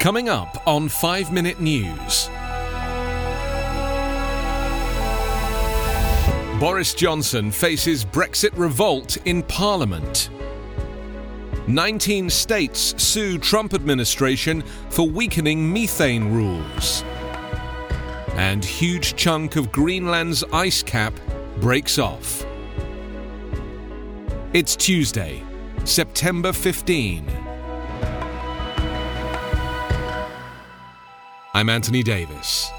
Coming up on 5 Minute News. Boris Johnson faces Brexit revolt in Parliament. 19 states sue Trump administration for weakening methane rules. And huge chunk of Greenland's ice cap breaks off. It's Tuesday, September 15. I'm Anthony Davis.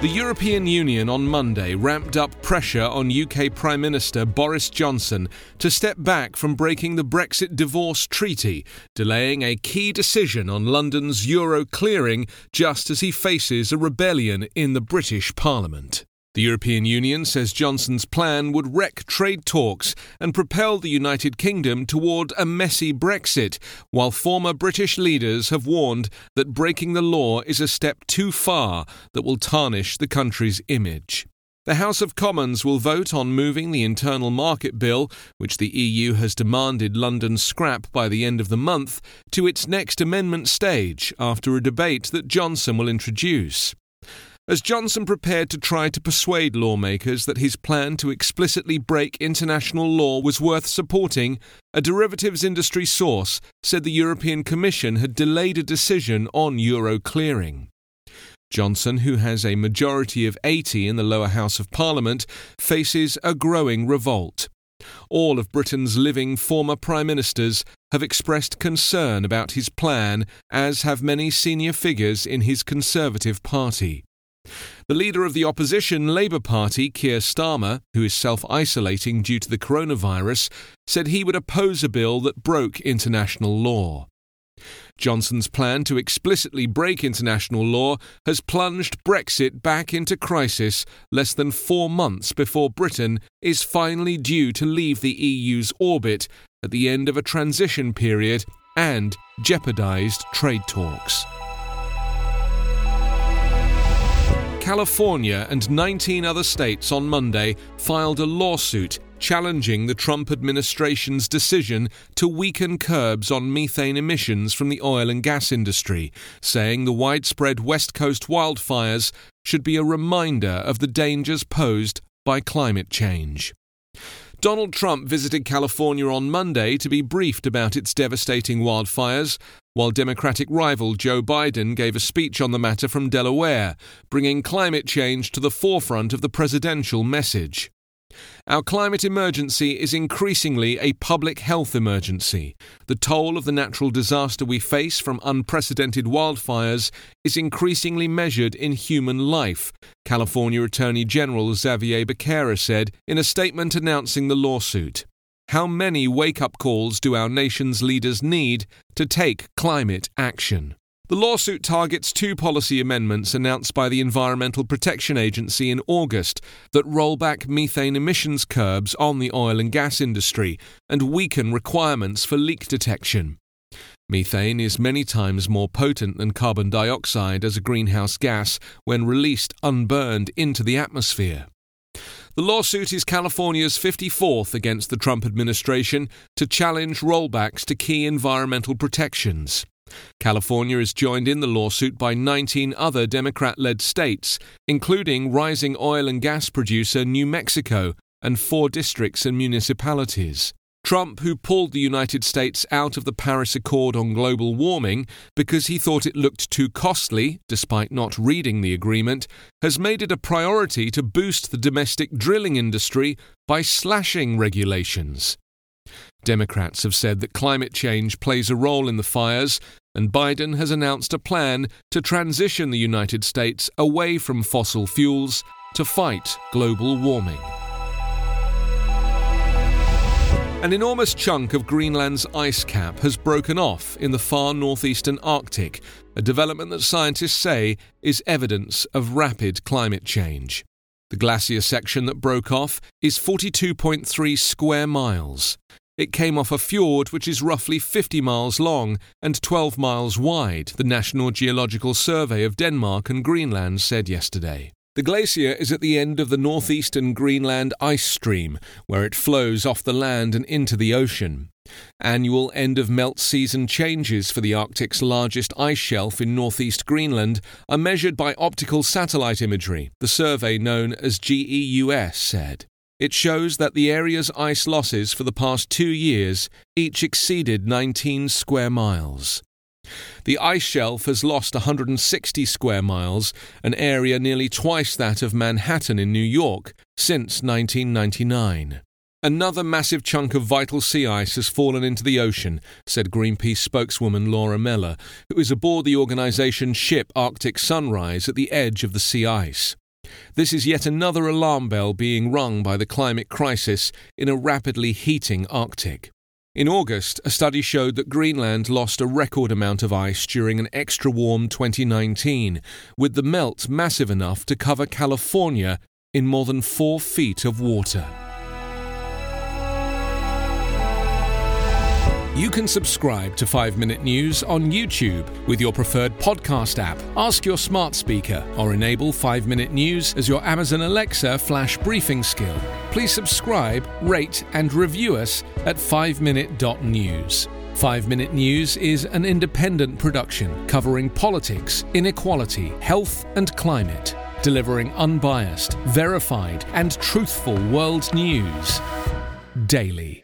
The European Union on Monday ramped up pressure on UK Prime Minister Boris Johnson to step back from breaking the Brexit divorce treaty, delaying a key decision on London's euro clearing just as he faces a rebellion in the British Parliament. The European Union says Johnson's plan would wreck trade talks and propel the United Kingdom toward a messy Brexit, while former British leaders have warned that breaking the law is a step too far that will tarnish the country's image. The House of Commons will vote on moving the Internal Market Bill, which the EU has demanded London scrap by the end of the month, to its next amendment stage after a debate that Johnson will introduce as Johnson prepared to try to persuade lawmakers that his plan to explicitly break international law was worth supporting, a derivatives industry source said the European Commission had delayed a decision on euro clearing. Johnson, who has a majority of 80 in the lower house of parliament, faces a growing revolt. All of Britain's living former prime ministers have expressed concern about his plan, as have many senior figures in his Conservative Party. The leader of the opposition Labour Party, Keir Starmer, who is self isolating due to the coronavirus, said he would oppose a bill that broke international law. Johnson's plan to explicitly break international law has plunged Brexit back into crisis less than four months before Britain is finally due to leave the EU's orbit at the end of a transition period and jeopardised trade talks. California and 19 other states on Monday filed a lawsuit challenging the Trump administration's decision to weaken curbs on methane emissions from the oil and gas industry, saying the widespread West Coast wildfires should be a reminder of the dangers posed by climate change. Donald Trump visited California on Monday to be briefed about its devastating wildfires, while Democratic rival Joe Biden gave a speech on the matter from Delaware, bringing climate change to the forefront of the presidential message. Our climate emergency is increasingly a public health emergency. The toll of the natural disaster we face from unprecedented wildfires is increasingly measured in human life, California Attorney General Xavier Becerra said in a statement announcing the lawsuit. How many wake up calls do our nation's leaders need to take climate action? The lawsuit targets two policy amendments announced by the Environmental Protection Agency in August that roll back methane emissions curbs on the oil and gas industry and weaken requirements for leak detection. Methane is many times more potent than carbon dioxide as a greenhouse gas when released unburned into the atmosphere. The lawsuit is California's 54th against the Trump administration to challenge rollbacks to key environmental protections. California is joined in the lawsuit by 19 other Democrat led states, including rising oil and gas producer New Mexico and four districts and municipalities. Trump, who pulled the United States out of the Paris Accord on global warming because he thought it looked too costly, despite not reading the agreement, has made it a priority to boost the domestic drilling industry by slashing regulations. Democrats have said that climate change plays a role in the fires, and Biden has announced a plan to transition the United States away from fossil fuels to fight global warming. An enormous chunk of Greenland's ice cap has broken off in the far northeastern Arctic, a development that scientists say is evidence of rapid climate change. The glacier section that broke off is 42.3 square miles. It came off a fjord which is roughly 50 miles long and 12 miles wide, the National Geological Survey of Denmark and Greenland said yesterday. The glacier is at the end of the northeastern Greenland ice stream, where it flows off the land and into the ocean. Annual end of melt season changes for the Arctic's largest ice shelf in northeast Greenland are measured by optical satellite imagery, the survey known as GEUS said. It shows that the area's ice losses for the past two years each exceeded 19 square miles. The ice shelf has lost 160 square miles, an area nearly twice that of Manhattan in New York, since 1999. Another massive chunk of vital sea ice has fallen into the ocean, said Greenpeace spokeswoman Laura Meller, who is aboard the organization's ship Arctic Sunrise at the edge of the sea ice. This is yet another alarm bell being rung by the climate crisis in a rapidly heating Arctic. In August, a study showed that Greenland lost a record amount of ice during an extra warm 2019, with the melt massive enough to cover California in more than four feet of water. You can subscribe to 5 Minute News on YouTube with your preferred podcast app. Ask your smart speaker or enable 5 Minute News as your Amazon Alexa flash briefing skill. Please subscribe, rate, and review us at 5minute.news. 5 Minute News is an independent production covering politics, inequality, health, and climate, delivering unbiased, verified, and truthful world news daily.